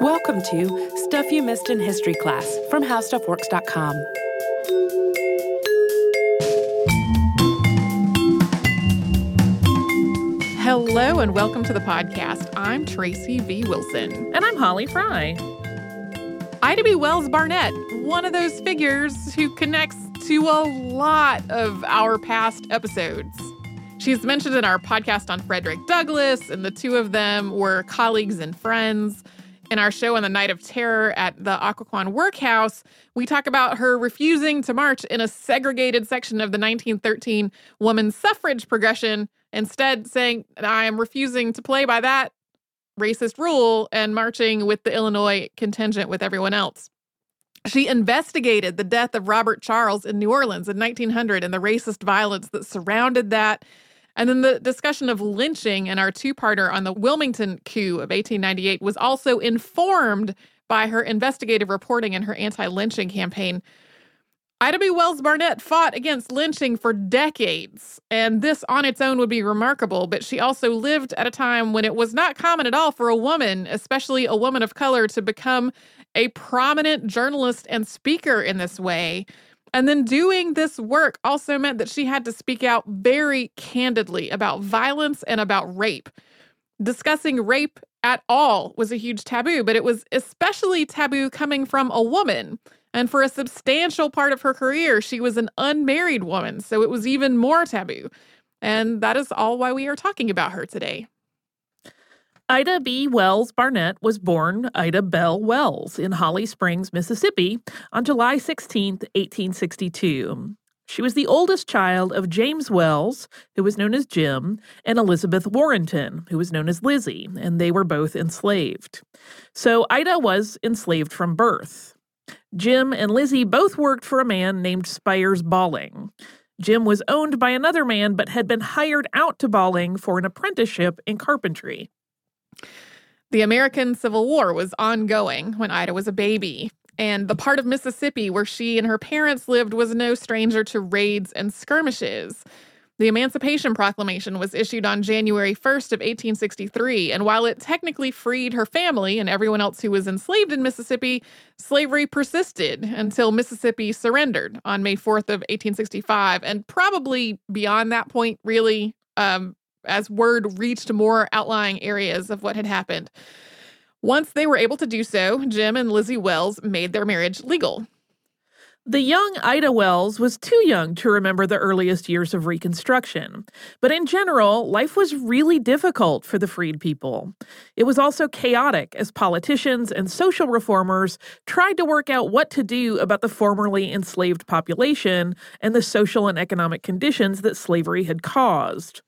Welcome to Stuff You Missed in History Class from HowStuffWorks.com. Hello and welcome to the podcast. I'm Tracy V. Wilson. And I'm Holly Fry. Ida B. Wells Barnett, one of those figures who connects to a lot of our past episodes. She's mentioned in our podcast on Frederick Douglass, and the two of them were colleagues and friends. In our show on the Night of Terror at the Occoquan Workhouse, we talk about her refusing to march in a segregated section of the 1913 woman's suffrage progression, instead saying, I am refusing to play by that racist rule and marching with the Illinois contingent with everyone else. She investigated the death of Robert Charles in New Orleans in 1900 and the racist violence that surrounded that. And then the discussion of lynching in our two parter on the Wilmington coup of 1898 was also informed by her investigative reporting and her anti lynching campaign. Ida B. Wells Barnett fought against lynching for decades, and this on its own would be remarkable, but she also lived at a time when it was not common at all for a woman, especially a woman of color, to become a prominent journalist and speaker in this way. And then doing this work also meant that she had to speak out very candidly about violence and about rape. Discussing rape at all was a huge taboo, but it was especially taboo coming from a woman. And for a substantial part of her career, she was an unmarried woman, so it was even more taboo. And that is all why we are talking about her today. Ida B. Wells Barnett was born Ida Bell Wells in Holly Springs, Mississippi on July 16, 1862. She was the oldest child of James Wells, who was known as Jim, and Elizabeth Warrenton, who was known as Lizzie, and they were both enslaved. So Ida was enslaved from birth. Jim and Lizzie both worked for a man named Spires Balling. Jim was owned by another man but had been hired out to Balling for an apprenticeship in carpentry. The American Civil War was ongoing when Ida was a baby, and the part of Mississippi where she and her parents lived was no stranger to raids and skirmishes. The Emancipation Proclamation was issued on January 1st of 1863, and while it technically freed her family and everyone else who was enslaved in Mississippi, slavery persisted until Mississippi surrendered on May 4th of 1865, and probably beyond that point, really, um, as word reached more outlying areas of what had happened. Once they were able to do so, Jim and Lizzie Wells made their marriage legal. The young Ida Wells was too young to remember the earliest years of Reconstruction, but in general, life was really difficult for the freed people. It was also chaotic as politicians and social reformers tried to work out what to do about the formerly enslaved population and the social and economic conditions that slavery had caused.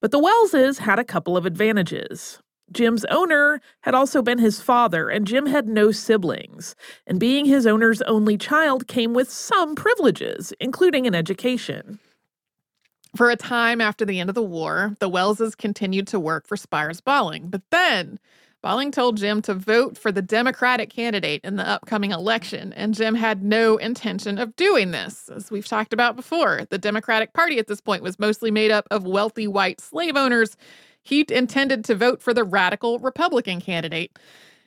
But the Wellses had a couple of advantages. Jim's owner had also been his father, and Jim had no siblings. And being his owner's only child came with some privileges, including an education. For a time after the end of the war, the Wellses continued to work for Spires Balling. But then Balling told Jim to vote for the Democratic candidate in the upcoming election, and Jim had no intention of doing this. As we've talked about before, the Democratic Party at this point was mostly made up of wealthy white slave owners he intended to vote for the radical Republican candidate.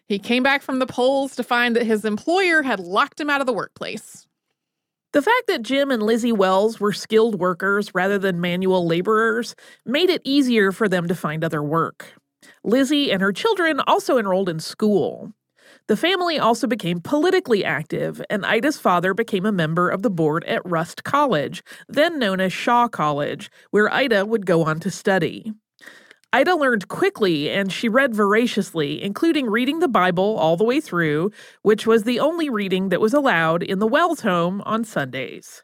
He came back from the polls to find that his employer had locked him out of the workplace. The fact that Jim and Lizzie Wells were skilled workers rather than manual laborers made it easier for them to find other work. Lizzie and her children also enrolled in school. The family also became politically active, and Ida's father became a member of the board at Rust College, then known as Shaw College, where Ida would go on to study. Ida learned quickly and she read voraciously, including reading the Bible all the way through, which was the only reading that was allowed in the Wells home on Sundays.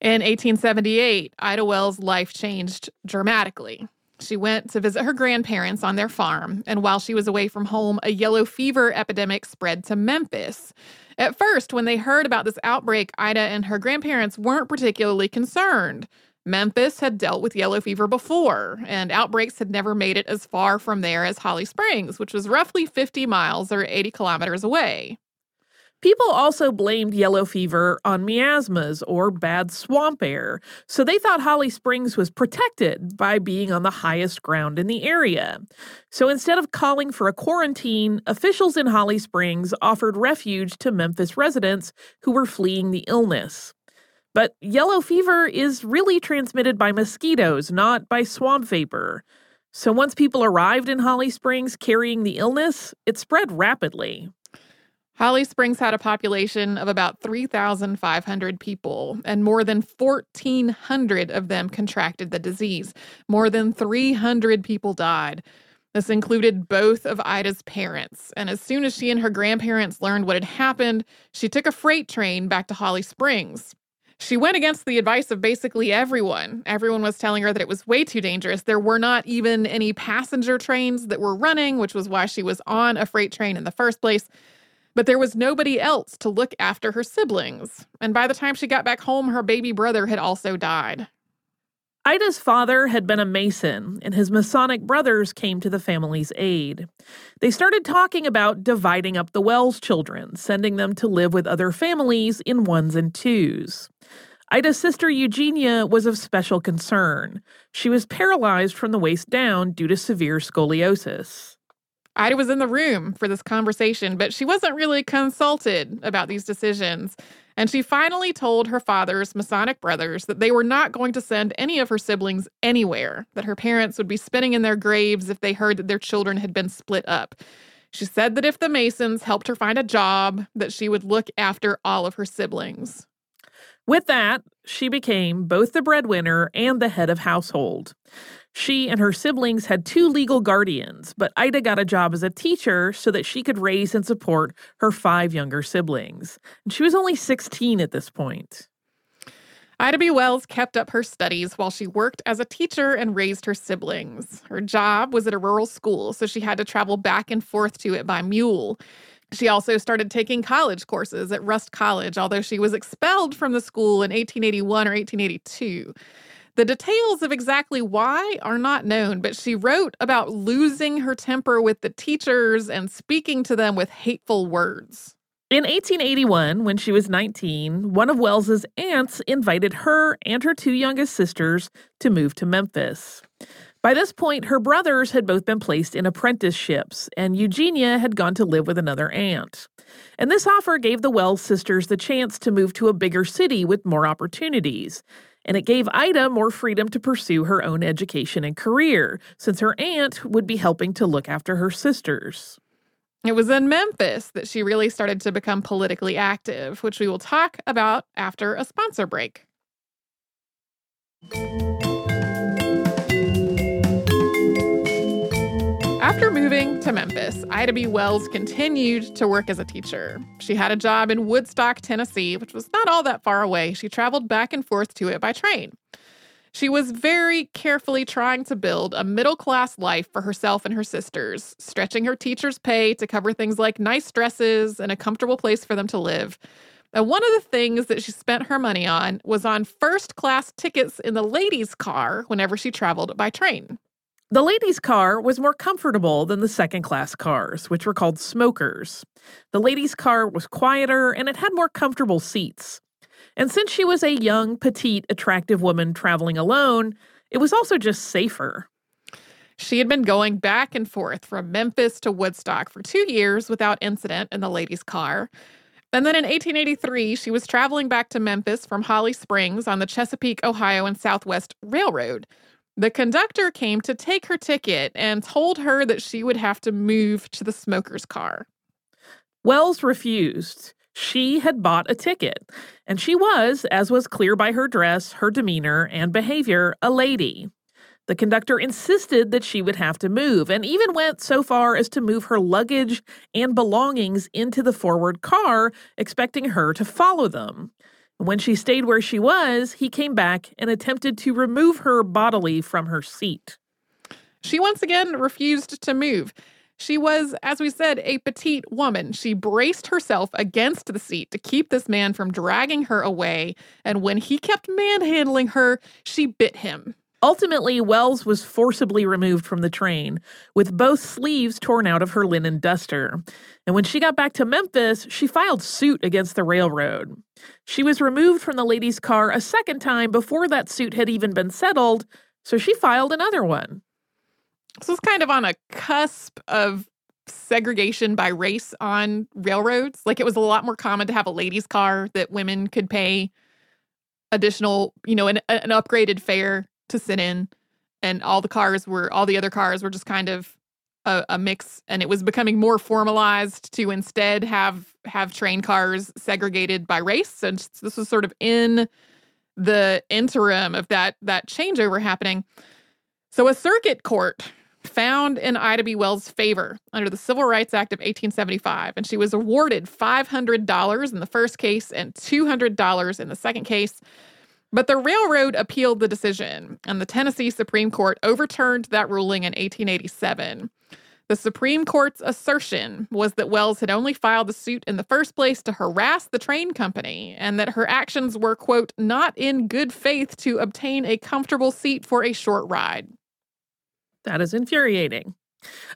In 1878, Ida Wells' life changed dramatically. She went to visit her grandparents on their farm, and while she was away from home, a yellow fever epidemic spread to Memphis. At first, when they heard about this outbreak, Ida and her grandparents weren't particularly concerned. Memphis had dealt with yellow fever before, and outbreaks had never made it as far from there as Holly Springs, which was roughly 50 miles or 80 kilometers away. People also blamed yellow fever on miasmas or bad swamp air, so they thought Holly Springs was protected by being on the highest ground in the area. So instead of calling for a quarantine, officials in Holly Springs offered refuge to Memphis residents who were fleeing the illness. But yellow fever is really transmitted by mosquitoes, not by swamp vapor. So once people arrived in Holly Springs carrying the illness, it spread rapidly. Holly Springs had a population of about 3,500 people, and more than 1,400 of them contracted the disease. More than 300 people died. This included both of Ida's parents. And as soon as she and her grandparents learned what had happened, she took a freight train back to Holly Springs. She went against the advice of basically everyone. Everyone was telling her that it was way too dangerous. There were not even any passenger trains that were running, which was why she was on a freight train in the first place. But there was nobody else to look after her siblings. And by the time she got back home, her baby brother had also died. Ida's father had been a Mason, and his Masonic brothers came to the family's aid. They started talking about dividing up the Wells children, sending them to live with other families in ones and twos. Ida's sister Eugenia was of special concern. She was paralyzed from the waist down due to severe scoliosis. Ida was in the room for this conversation, but she wasn't really consulted about these decisions. And she finally told her father's Masonic brothers that they were not going to send any of her siblings anywhere, that her parents would be spinning in their graves if they heard that their children had been split up. She said that if the Masons helped her find a job, that she would look after all of her siblings. With that, she became both the breadwinner and the head of household. She and her siblings had two legal guardians, but Ida got a job as a teacher so that she could raise and support her five younger siblings. And she was only 16 at this point. Ida B. Wells kept up her studies while she worked as a teacher and raised her siblings. Her job was at a rural school, so she had to travel back and forth to it by mule. She also started taking college courses at Rust College, although she was expelled from the school in 1881 or 1882. The details of exactly why are not known, but she wrote about losing her temper with the teachers and speaking to them with hateful words. In 1881, when she was 19, one of Wells's aunts invited her and her two youngest sisters to move to Memphis. By this point, her brothers had both been placed in apprenticeships, and Eugenia had gone to live with another aunt. And this offer gave the Wells sisters the chance to move to a bigger city with more opportunities and it gave Ida more freedom to pursue her own education and career, since her aunt would be helping to look after her sisters. It was in Memphis that she really started to become politically active, which we will talk about after a sponsor break. After moving to Memphis, Ida B. Wells continued to work as a teacher. She had a job in Woodstock, Tennessee, which was not all that far away. She traveled back and forth to it by train. She was very carefully trying to build a middle class life for herself and her sisters, stretching her teacher's pay to cover things like nice dresses and a comfortable place for them to live. And one of the things that she spent her money on was on first class tickets in the ladies' car whenever she traveled by train. The ladies' car was more comfortable than the second class cars, which were called smokers. The ladies' car was quieter and it had more comfortable seats. And since she was a young, petite, attractive woman traveling alone, it was also just safer. She had been going back and forth from Memphis to Woodstock for two years without incident in the ladies' car. And then in 1883, she was traveling back to Memphis from Holly Springs on the Chesapeake, Ohio and Southwest Railroad the conductor came to take her ticket and told her that she would have to move to the smoker's car. Wells refused. She had bought a ticket, and she was, as was clear by her dress, her demeanor, and behavior, a lady. The conductor insisted that she would have to move and even went so far as to move her luggage and belongings into the forward car, expecting her to follow them. When she stayed where she was, he came back and attempted to remove her bodily from her seat. She once again refused to move. She was, as we said, a petite woman. She braced herself against the seat to keep this man from dragging her away. And when he kept manhandling her, she bit him. Ultimately, Wells was forcibly removed from the train, with both sleeves torn out of her linen duster. And when she got back to Memphis, she filed suit against the railroad. She was removed from the lady's car a second time before that suit had even been settled, so she filed another one. This was kind of on a cusp of segregation by race on railroads. Like it was a lot more common to have a ladies' car that women could pay additional, you know, an, an upgraded fare to sit in, and all the cars were all the other cars were just kind of a, a, mix, and it was becoming more formalized to instead have have train cars segregated by race. And this was sort of in the interim of that that changeover happening. So a circuit court found in Ida B. Wells' favor under the Civil Rights Act of 1875, and she was awarded $500 in the first case and $200 in the second case. But the railroad appealed the decision, and the Tennessee Supreme Court overturned that ruling in 1887. The Supreme Court's assertion was that Wells had only filed the suit in the first place to harass the train company and that her actions were, quote, not in good faith to obtain a comfortable seat for a short ride. That is infuriating.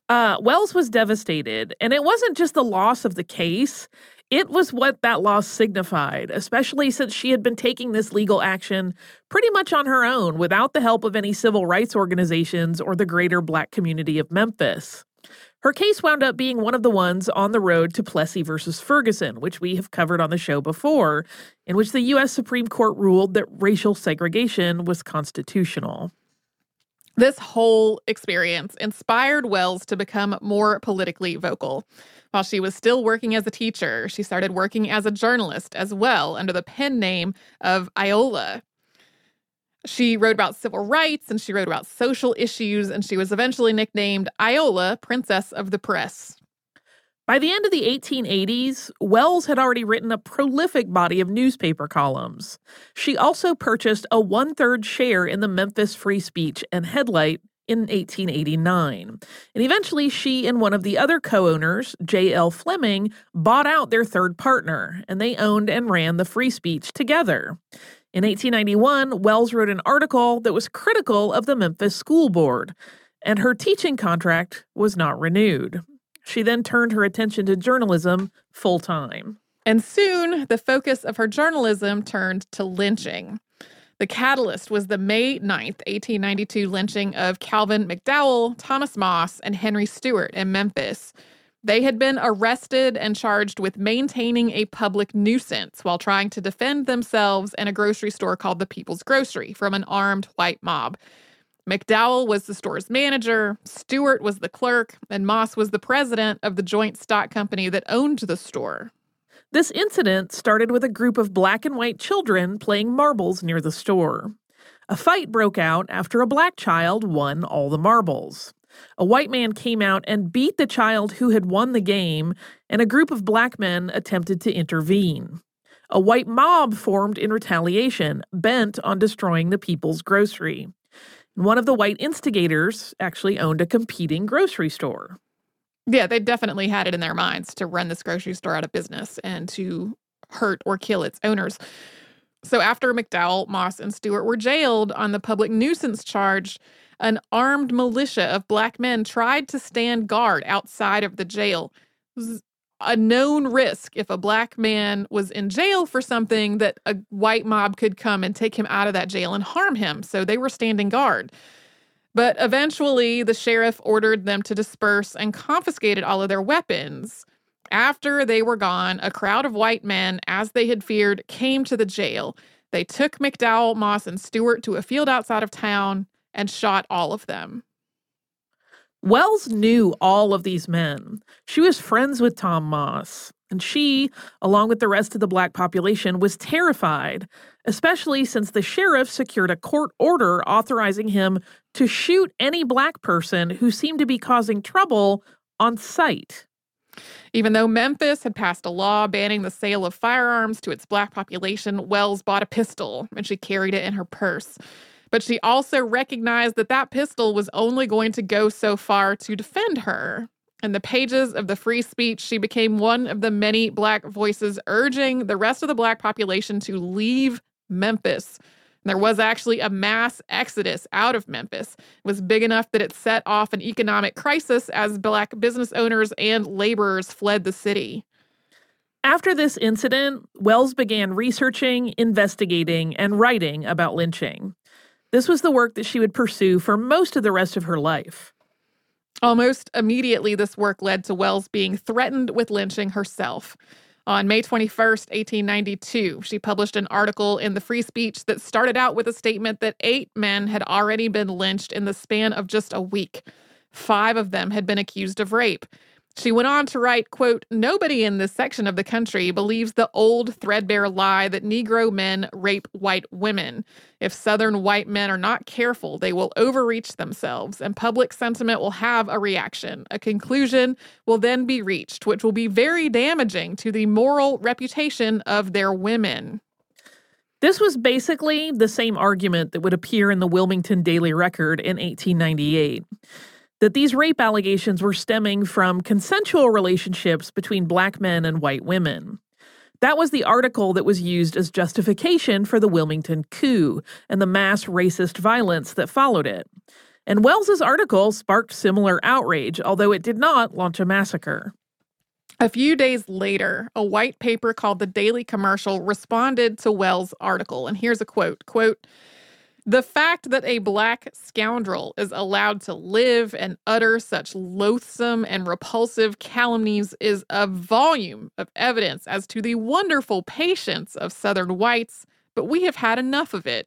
Uh, Wells was devastated, and it wasn't just the loss of the case. It was what that loss signified, especially since she had been taking this legal action pretty much on her own without the help of any civil rights organizations or the greater black community of Memphis. Her case wound up being one of the ones on the road to Plessy versus Ferguson, which we have covered on the show before, in which the U.S. Supreme Court ruled that racial segregation was constitutional. This whole experience inspired Wells to become more politically vocal. While she was still working as a teacher, she started working as a journalist as well under the pen name of Iola. She wrote about civil rights and she wrote about social issues, and she was eventually nicknamed Iola, Princess of the Press. By the end of the 1880s, Wells had already written a prolific body of newspaper columns. She also purchased a one third share in the Memphis Free Speech and Headlight in 1889. And eventually, she and one of the other co owners, J.L. Fleming, bought out their third partner, and they owned and ran the Free Speech together. In 1891, Wells wrote an article that was critical of the Memphis School Board, and her teaching contract was not renewed. She then turned her attention to journalism full time. And soon, the focus of her journalism turned to lynching. The catalyst was the May 9th, 1892 lynching of Calvin McDowell, Thomas Moss, and Henry Stewart in Memphis. They had been arrested and charged with maintaining a public nuisance while trying to defend themselves in a grocery store called the People's Grocery from an armed white mob. McDowell was the store's manager, Stewart was the clerk, and Moss was the president of the joint stock company that owned the store. This incident started with a group of black and white children playing marbles near the store. A fight broke out after a black child won all the marbles. A white man came out and beat the child who had won the game, and a group of black men attempted to intervene. A white mob formed in retaliation, bent on destroying the people's grocery. One of the white instigators actually owned a competing grocery store. Yeah, they definitely had it in their minds to run this grocery store out of business and to hurt or kill its owners. So after McDowell, Moss, and Stewart were jailed on the public nuisance charge, an armed militia of black men tried to stand guard outside of the jail. It was a known risk if a black man was in jail for something that a white mob could come and take him out of that jail and harm him. So they were standing guard. But eventually, the sheriff ordered them to disperse and confiscated all of their weapons. After they were gone, a crowd of white men, as they had feared, came to the jail. They took McDowell, Moss, and Stewart to a field outside of town and shot all of them. Wells knew all of these men. She was friends with Tom Moss, and she, along with the rest of the black population, was terrified, especially since the sheriff secured a court order authorizing him to shoot any black person who seemed to be causing trouble on sight. Even though Memphis had passed a law banning the sale of firearms to its black population, Wells bought a pistol and she carried it in her purse. But she also recognized that that pistol was only going to go so far to defend her. In the pages of the free speech, she became one of the many Black voices urging the rest of the Black population to leave Memphis. There was actually a mass exodus out of Memphis. It was big enough that it set off an economic crisis as black business owners and laborers fled the city. After this incident, Wells began researching, investigating, and writing about lynching. This was the work that she would pursue for most of the rest of her life. Almost immediately, this work led to Wells being threatened with lynching herself. On May 21st, 1892, she published an article in the Free Speech that started out with a statement that eight men had already been lynched in the span of just a week. Five of them had been accused of rape. She went on to write, quote, Nobody in this section of the country believes the old threadbare lie that Negro men rape white women. If Southern white men are not careful, they will overreach themselves, and public sentiment will have a reaction. A conclusion will then be reached, which will be very damaging to the moral reputation of their women. This was basically the same argument that would appear in the Wilmington Daily Record in 1898 that these rape allegations were stemming from consensual relationships between black men and white women. That was the article that was used as justification for the Wilmington coup and the mass racist violence that followed it. And Wells's article sparked similar outrage, although it did not launch a massacre. A few days later, a white paper called the Daily Commercial responded to Wells' article, and here's a quote, quote, the fact that a black scoundrel is allowed to live and utter such loathsome and repulsive calumnies is a volume of evidence as to the wonderful patience of Southern whites, but we have had enough of it.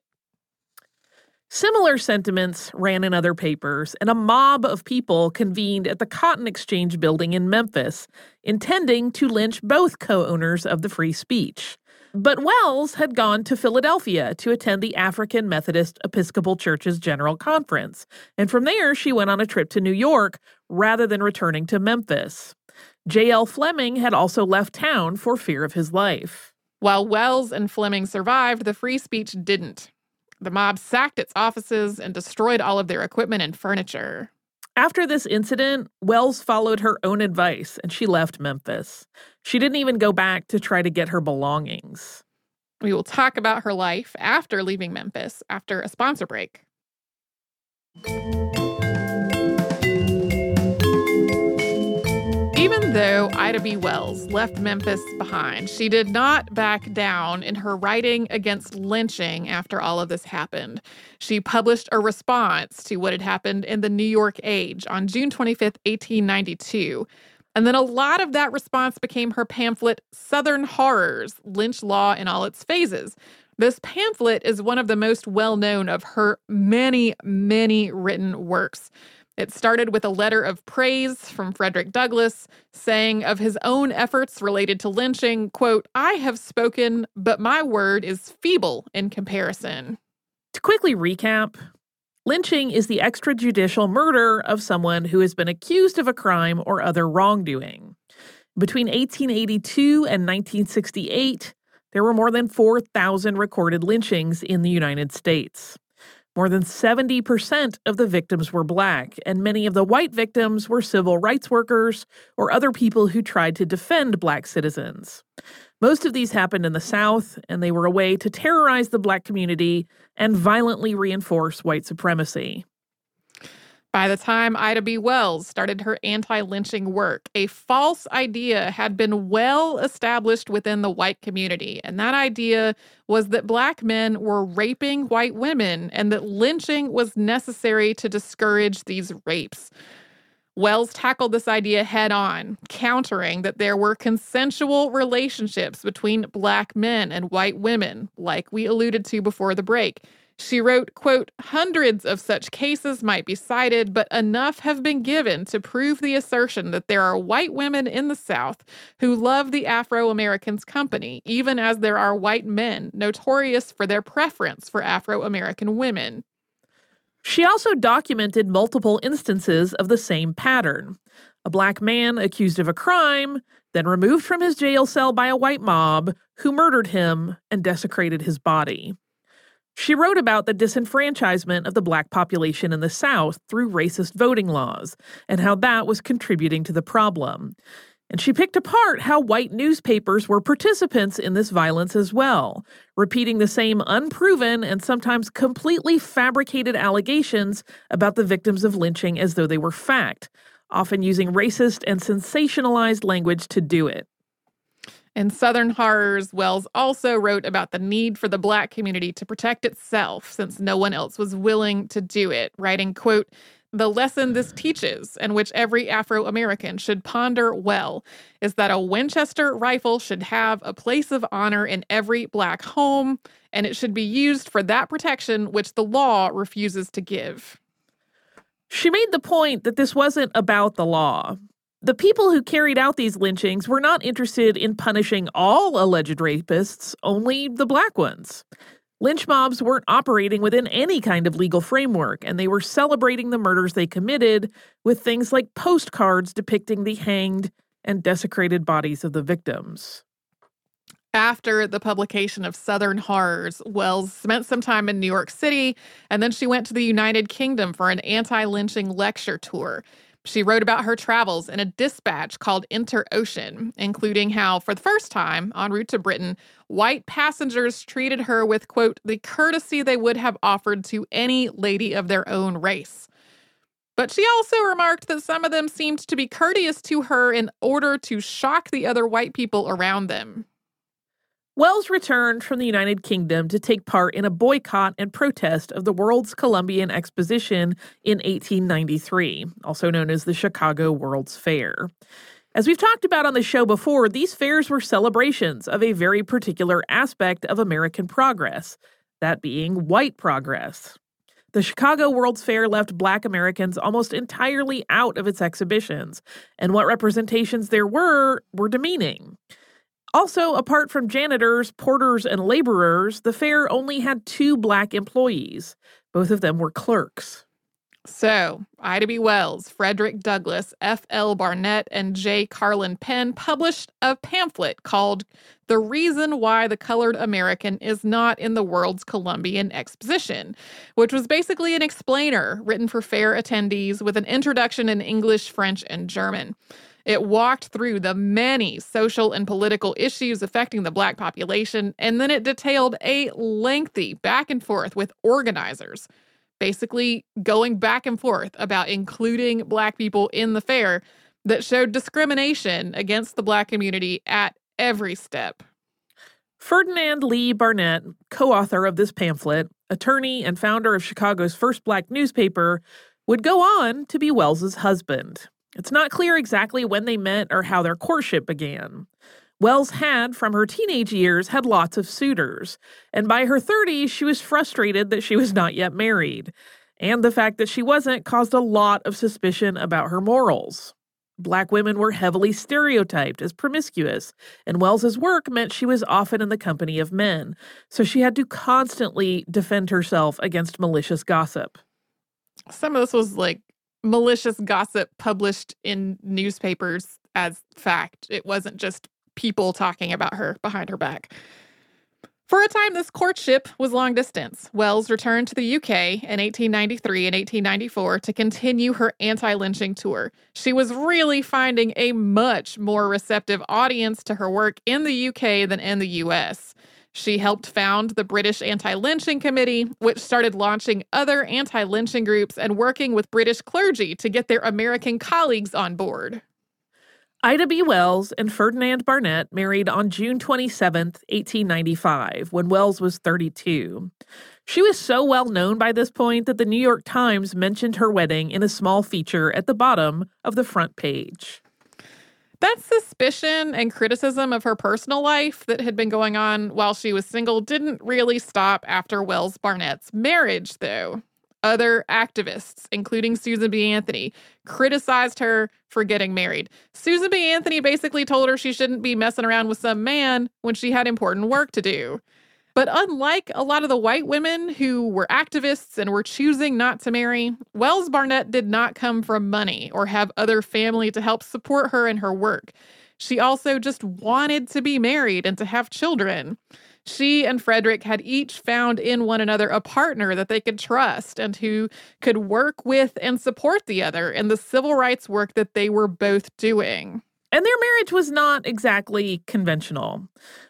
Similar sentiments ran in other papers, and a mob of people convened at the Cotton Exchange building in Memphis, intending to lynch both co owners of the free speech. But Wells had gone to Philadelphia to attend the African Methodist Episcopal Church's General Conference, and from there she went on a trip to New York rather than returning to Memphis. J.L. Fleming had also left town for fear of his life. While Wells and Fleming survived, the free speech didn't. The mob sacked its offices and destroyed all of their equipment and furniture. After this incident, Wells followed her own advice and she left Memphis. She didn't even go back to try to get her belongings. We will talk about her life after leaving Memphis after a sponsor break. Even though Ida B. Wells left Memphis behind, she did not back down in her writing against lynching after all of this happened. She published a response to what had happened in the New York Age on June 25th, 1892. And then a lot of that response became her pamphlet, Southern Horrors Lynch Law in All Its Phases. This pamphlet is one of the most well known of her many, many written works. It started with a letter of praise from Frederick Douglass saying of his own efforts related to lynching, quote, I have spoken, but my word is feeble in comparison. To quickly recap, lynching is the extrajudicial murder of someone who has been accused of a crime or other wrongdoing. Between 1882 and 1968, there were more than 4,000 recorded lynchings in the United States. More than 70% of the victims were black, and many of the white victims were civil rights workers or other people who tried to defend black citizens. Most of these happened in the South, and they were a way to terrorize the black community and violently reinforce white supremacy. By the time Ida B. Wells started her anti lynching work, a false idea had been well established within the white community. And that idea was that black men were raping white women and that lynching was necessary to discourage these rapes. Wells tackled this idea head on, countering that there were consensual relationships between black men and white women, like we alluded to before the break. She wrote, quote, hundreds of such cases might be cited, but enough have been given to prove the assertion that there are white women in the South who love the Afro Americans' company, even as there are white men notorious for their preference for Afro American women. She also documented multiple instances of the same pattern. A black man accused of a crime, then removed from his jail cell by a white mob who murdered him and desecrated his body. She wrote about the disenfranchisement of the black population in the South through racist voting laws and how that was contributing to the problem. And she picked apart how white newspapers were participants in this violence as well, repeating the same unproven and sometimes completely fabricated allegations about the victims of lynching as though they were fact, often using racist and sensationalized language to do it. In Southern Horrors, Wells also wrote about the need for the black community to protect itself since no one else was willing to do it, writing, quote, the lesson this teaches, and which every Afro American should ponder well, is that a Winchester rifle should have a place of honor in every black home, and it should be used for that protection which the law refuses to give. She made the point that this wasn't about the law. The people who carried out these lynchings were not interested in punishing all alleged rapists, only the black ones. Lynch mobs weren't operating within any kind of legal framework, and they were celebrating the murders they committed with things like postcards depicting the hanged and desecrated bodies of the victims. After the publication of Southern Horrors, Wells spent some time in New York City, and then she went to the United Kingdom for an anti lynching lecture tour. She wrote about her travels in a dispatch called Inter-Ocean, including how, for the first time en route to Britain, white passengers treated her with, quote, the courtesy they would have offered to any lady of their own race. But she also remarked that some of them seemed to be courteous to her in order to shock the other white people around them. Wells returned from the United Kingdom to take part in a boycott and protest of the World's Columbian Exposition in 1893, also known as the Chicago World's Fair. As we've talked about on the show before, these fairs were celebrations of a very particular aspect of American progress, that being white progress. The Chicago World's Fair left black Americans almost entirely out of its exhibitions, and what representations there were were demeaning. Also, apart from janitors, porters, and laborers, the fair only had two black employees. Both of them were clerks. So, Ida B. Wells, Frederick Douglass, F.L. Barnett, and J. Garland Penn published a pamphlet called The Reason Why the Colored American is Not in the World's Columbian Exposition, which was basically an explainer written for fair attendees with an introduction in English, French, and German. It walked through the many social and political issues affecting the Black population, and then it detailed a lengthy back and forth with organizers, basically going back and forth about including Black people in the fair that showed discrimination against the Black community at every step. Ferdinand Lee Barnett, co author of this pamphlet, attorney, and founder of Chicago's first black newspaper, would go on to be Wells's husband. It's not clear exactly when they met or how their courtship began. Wells had, from her teenage years, had lots of suitors, and by her 30s, she was frustrated that she was not yet married. And the fact that she wasn't caused a lot of suspicion about her morals. Black women were heavily stereotyped as promiscuous, and Wells's work meant she was often in the company of men, so she had to constantly defend herself against malicious gossip. Some of this was like malicious gossip published in newspapers as fact. It wasn't just people talking about her behind her back. For a time, this courtship was long distance. Wells returned to the UK in 1893 and 1894 to continue her anti lynching tour. She was really finding a much more receptive audience to her work in the UK than in the US. She helped found the British Anti Lynching Committee, which started launching other anti lynching groups and working with British clergy to get their American colleagues on board. Ida B. Wells and Ferdinand Barnett married on June 27, 1895, when Wells was 32. She was so well known by this point that the New York Times mentioned her wedding in a small feature at the bottom of the front page. That suspicion and criticism of her personal life that had been going on while she was single didn't really stop after Wells Barnett's marriage, though. Other activists, including Susan B. Anthony, criticized her for getting married. Susan B. Anthony basically told her she shouldn't be messing around with some man when she had important work to do. But unlike a lot of the white women who were activists and were choosing not to marry, Wells Barnett did not come from money or have other family to help support her in her work. She also just wanted to be married and to have children. She and Frederick had each found in one another a partner that they could trust and who could work with and support the other in the civil rights work that they were both doing. And their marriage was not exactly conventional.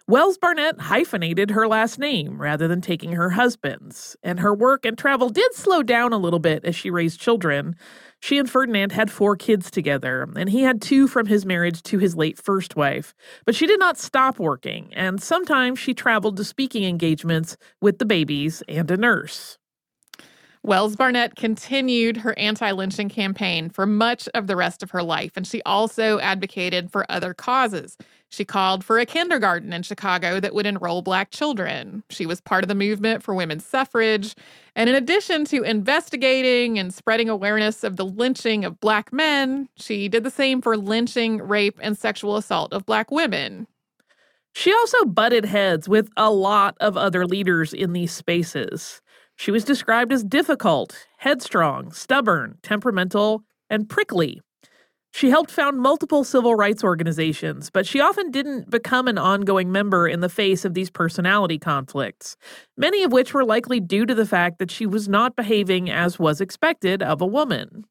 Wells Barnett hyphenated her last name rather than taking her husband's, and her work and travel did slow down a little bit as she raised children. She and Ferdinand had four kids together, and he had two from his marriage to his late first wife. But she did not stop working, and sometimes she traveled to speaking engagements with the babies and a nurse. Wells Barnett continued her anti lynching campaign for much of the rest of her life, and she also advocated for other causes. She called for a kindergarten in Chicago that would enroll Black children. She was part of the movement for women's suffrage. And in addition to investigating and spreading awareness of the lynching of Black men, she did the same for lynching, rape, and sexual assault of Black women. She also butted heads with a lot of other leaders in these spaces. She was described as difficult, headstrong, stubborn, temperamental, and prickly. She helped found multiple civil rights organizations, but she often didn't become an ongoing member in the face of these personality conflicts, many of which were likely due to the fact that she was not behaving as was expected of a woman.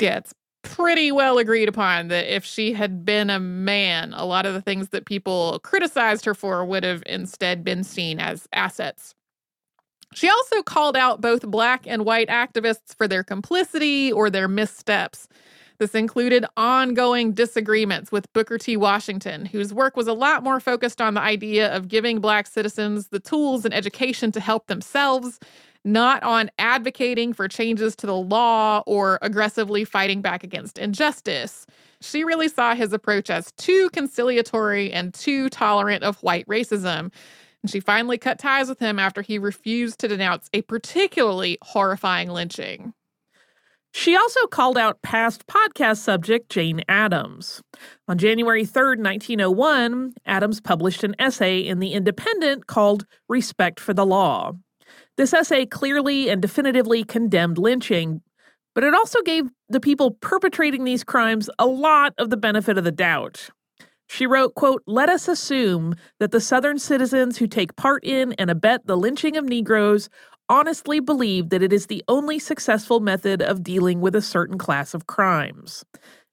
Yeah, it's pretty well agreed upon that if she had been a man, a lot of the things that people criticized her for would have instead been seen as assets. She also called out both black and white activists for their complicity or their missteps. This included ongoing disagreements with Booker T. Washington, whose work was a lot more focused on the idea of giving Black citizens the tools and education to help themselves, not on advocating for changes to the law or aggressively fighting back against injustice. She really saw his approach as too conciliatory and too tolerant of white racism and she finally cut ties with him after he refused to denounce a particularly horrifying lynching. She also called out past podcast subject Jane Addams. On January 3, 1901, Addams published an essay in The Independent called Respect for the Law. This essay clearly and definitively condemned lynching, but it also gave the people perpetrating these crimes a lot of the benefit of the doubt. She wrote, quote, Let us assume that the Southern citizens who take part in and abet the lynching of Negroes honestly believe that it is the only successful method of dealing with a certain class of crimes.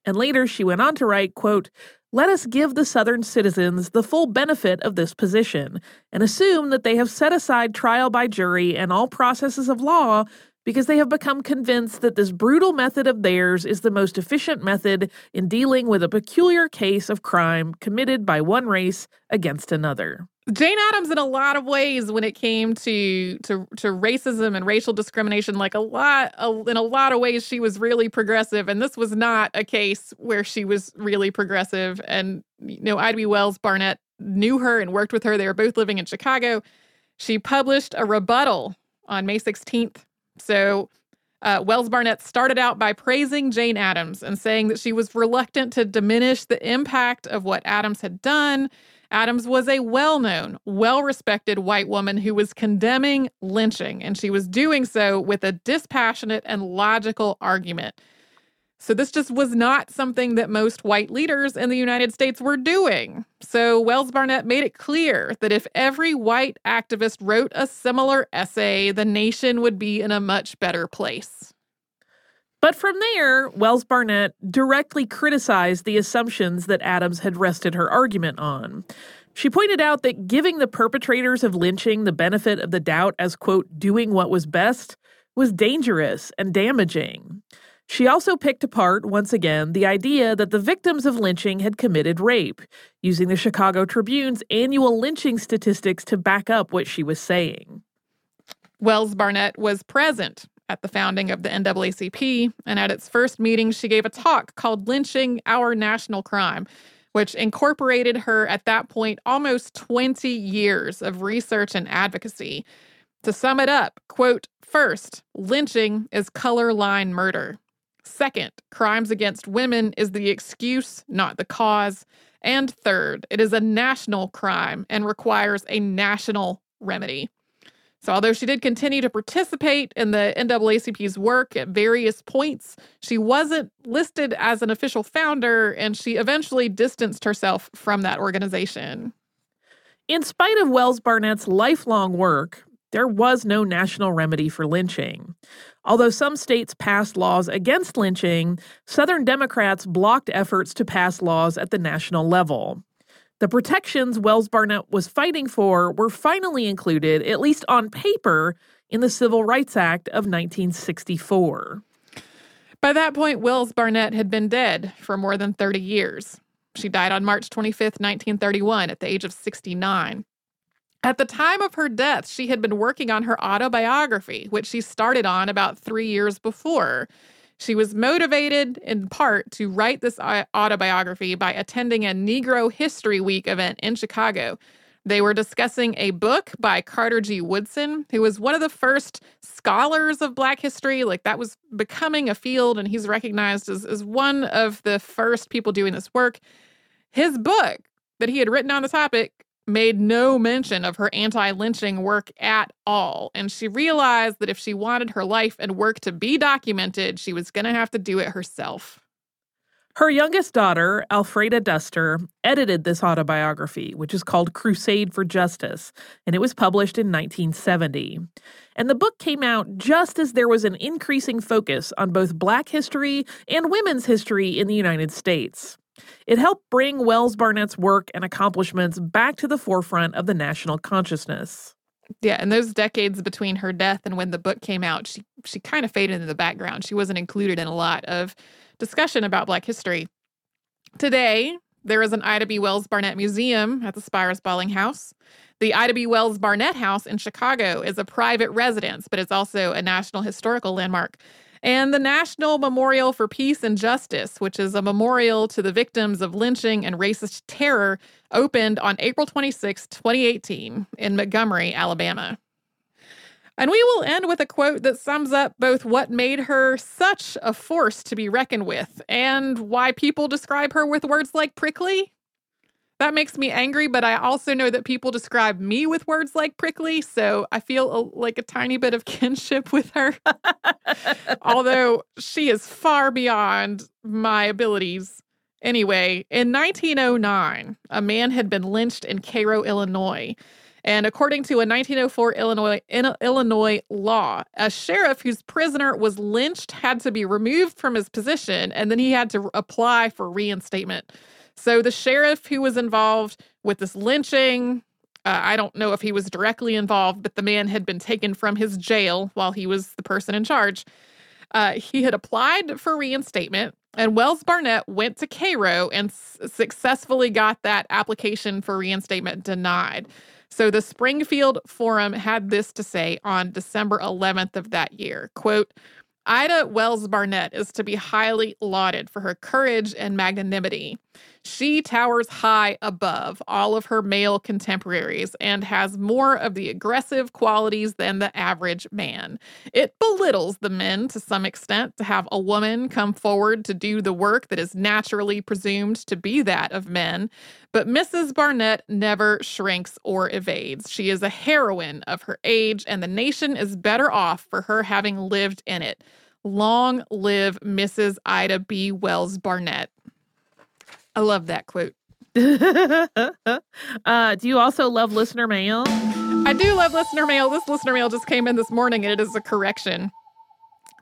And later she went on to write, quote, let us give the Southern citizens the full benefit of this position and assume that they have set aside trial by jury and all processes of law because they have become convinced that this brutal method of theirs is the most efficient method in dealing with a peculiar case of crime committed by one race against another. Jane Addams, in a lot of ways, when it came to to to racism and racial discrimination, like a lot, in a lot of ways, she was really progressive, and this was not a case where she was really progressive. And you know, Ida B. Wells Barnett knew her and worked with her. They were both living in Chicago. She published a rebuttal on May 16th, so uh, Wells Barnett started out by praising Jane Addams and saying that she was reluctant to diminish the impact of what Addams had done. Addams was a well known, well respected white woman who was condemning lynching, and she was doing so with a dispassionate and logical argument. So, this just was not something that most white leaders in the United States were doing. So, Wells Barnett made it clear that if every white activist wrote a similar essay, the nation would be in a much better place. But from there, Wells Barnett directly criticized the assumptions that Addams had rested her argument on. She pointed out that giving the perpetrators of lynching the benefit of the doubt as, quote, doing what was best was dangerous and damaging. She also picked apart, once again, the idea that the victims of lynching had committed rape, using the Chicago Tribune's annual lynching statistics to back up what she was saying. Wells Barnett was present at the founding of the NAACP, and at its first meeting, she gave a talk called Lynching Our National Crime, which incorporated her at that point almost 20 years of research and advocacy. To sum it up, quote, First, lynching is color line murder. Second, crimes against women is the excuse, not the cause. And third, it is a national crime and requires a national remedy. So, although she did continue to participate in the NAACP's work at various points, she wasn't listed as an official founder and she eventually distanced herself from that organization. In spite of Wells Barnett's lifelong work, There was no national remedy for lynching. Although some states passed laws against lynching, Southern Democrats blocked efforts to pass laws at the national level. The protections Wells Barnett was fighting for were finally included, at least on paper, in the Civil Rights Act of 1964. By that point, Wells Barnett had been dead for more than 30 years. She died on March 25, 1931, at the age of 69. At the time of her death, she had been working on her autobiography, which she started on about three years before. She was motivated in part to write this autobiography by attending a Negro History Week event in Chicago. They were discussing a book by Carter G. Woodson, who was one of the first scholars of Black history. Like that was becoming a field, and he's recognized as, as one of the first people doing this work. His book that he had written on the topic made no mention of her anti lynching work at all. And she realized that if she wanted her life and work to be documented, she was going to have to do it herself. Her youngest daughter, Alfreda Duster, edited this autobiography, which is called Crusade for Justice, and it was published in 1970. And the book came out just as there was an increasing focus on both Black history and women's history in the United States. It helped bring Wells Barnett's work and accomplishments back to the forefront of the national consciousness. Yeah, in those decades between her death and when the book came out, she she kind of faded into the background. She wasn't included in a lot of discussion about Black history. Today, there is an Ida B. Wells Barnett Museum at the Spires Bolling House. The Ida B. Wells Barnett House in Chicago is a private residence, but it's also a national historical landmark and the National Memorial for Peace and Justice, which is a memorial to the victims of lynching and racist terror, opened on April 26, 2018, in Montgomery, Alabama. And we will end with a quote that sums up both what made her such a force to be reckoned with and why people describe her with words like prickly that makes me angry, but I also know that people describe me with words like prickly, so I feel a, like a tiny bit of kinship with her. Although she is far beyond my abilities. Anyway, in 1909, a man had been lynched in Cairo, Illinois. And according to a 1904 Illinois, Illinois law, a sheriff whose prisoner was lynched had to be removed from his position and then he had to apply for reinstatement. So the sheriff who was involved with this lynching, uh, I don't know if he was directly involved, but the man had been taken from his jail while he was the person in charge. Uh, he had applied for reinstatement, and Wells Barnett went to Cairo and s- successfully got that application for reinstatement denied. So the Springfield Forum had this to say on December 11th of that year. Quote, Ida Wells Barnett is to be highly lauded for her courage and magnanimity. She towers high above all of her male contemporaries and has more of the aggressive qualities than the average man. It belittles the men to some extent to have a woman come forward to do the work that is naturally presumed to be that of men, but Mrs. Barnett never shrinks or evades. She is a heroine of her age, and the nation is better off for her having lived in it. Long live Mrs. Ida B. Wells Barnett. I love that quote. uh, do you also love listener mail? I do love listener mail. This listener mail just came in this morning and it is a correction.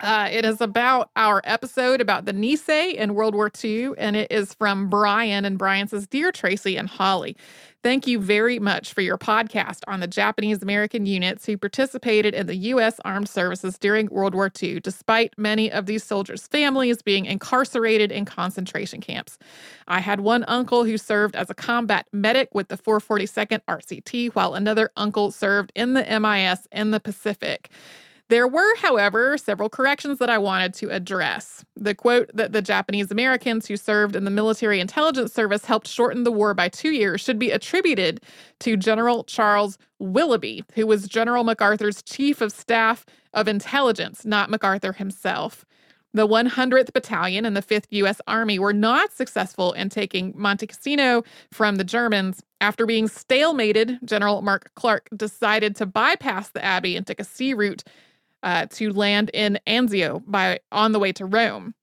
Uh, it is about our episode about the Nisei in World War II, and it is from Brian. And Brian says, Dear Tracy and Holly, thank you very much for your podcast on the Japanese American units who participated in the U.S. Armed Services during World War II, despite many of these soldiers' families being incarcerated in concentration camps. I had one uncle who served as a combat medic with the 442nd RCT, while another uncle served in the MIS in the Pacific. There were, however, several corrections that I wanted to address. The quote that the Japanese Americans who served in the military intelligence service helped shorten the war by two years should be attributed to General Charles Willoughby, who was General MacArthur's chief of staff of intelligence, not MacArthur himself. The 100th Battalion and the 5th U.S. Army were not successful in taking Monte Cassino from the Germans. After being stalemated, General Mark Clark decided to bypass the Abbey and take a sea route uh, to land in Anzio by on the way to Rome.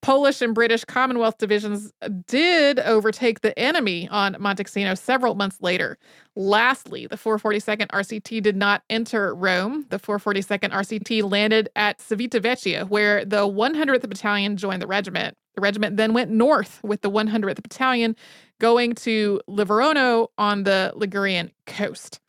Polish and British Commonwealth divisions did overtake the enemy on Monte Cassino several months later. Lastly, the 442nd RCT did not enter Rome. The 442nd RCT landed at Civitavecchia, where the 100th Battalion joined the regiment. The regiment then went north with the 100th Battalion, going to Livorno on the Ligurian coast.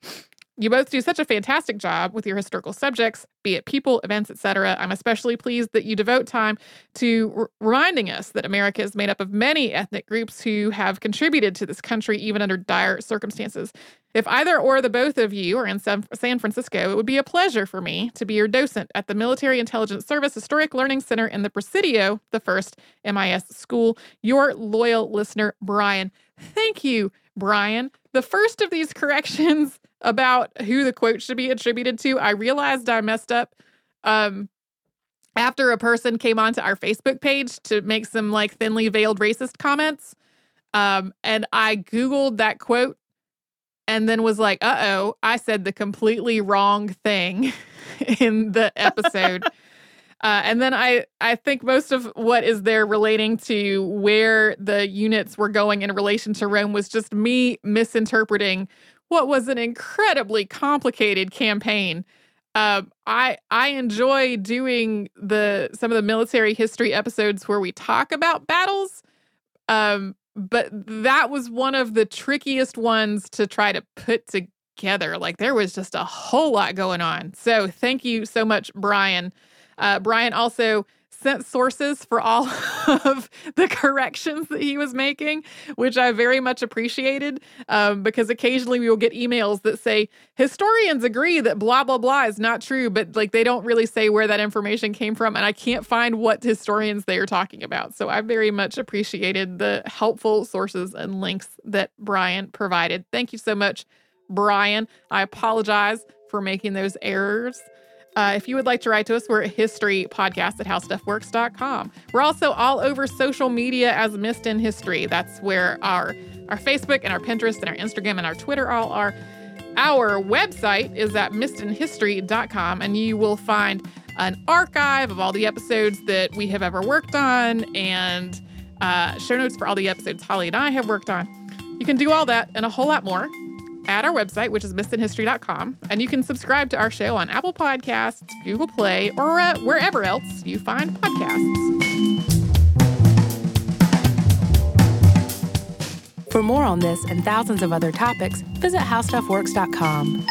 You both do such a fantastic job with your historical subjects, be it people, events, etc. I'm especially pleased that you devote time to r- reminding us that America is made up of many ethnic groups who have contributed to this country even under dire circumstances. If either or the both of you are in San Francisco, it would be a pleasure for me to be your docent at the Military Intelligence Service Historic Learning Center in the Presidio, the first MIS school. Your loyal listener, Brian. Thank you, Brian. The first of these corrections about who the quote should be attributed to, I realized I messed up. Um, after a person came onto our Facebook page to make some like thinly veiled racist comments. Um, and I Googled that quote and then was like, uh oh, I said the completely wrong thing in the episode. uh, and then I, I think most of what is there relating to where the units were going in relation to Rome was just me misinterpreting what was an incredibly complicated campaign. Uh, I I enjoy doing the some of the military history episodes where we talk about battles, um, but that was one of the trickiest ones to try to put together. Like there was just a whole lot going on. So thank you so much, Brian. Uh, Brian also sent sources for all of the corrections that he was making, which I very much appreciated um, because occasionally we will get emails that say historians agree that blah, blah, blah is not true, but like they don't really say where that information came from. And I can't find what historians they are talking about. So I very much appreciated the helpful sources and links that Brian provided. Thank you so much, Brian. I apologize for making those errors. Uh, if you would like to write to us, we're at history podcast at howstuffworks.com. We're also all over social media as Missed in History. That's where our, our Facebook and our Pinterest and our Instagram and our Twitter all are. Our website is at missedinhistory.com, and you will find an archive of all the episodes that we have ever worked on and uh, show notes for all the episodes Holly and I have worked on. You can do all that and a whole lot more at our website, which is missedinhistory.com. And you can subscribe to our show on Apple Podcasts, Google Play, or uh, wherever else you find podcasts. For more on this and thousands of other topics, visit howstuffworks.com.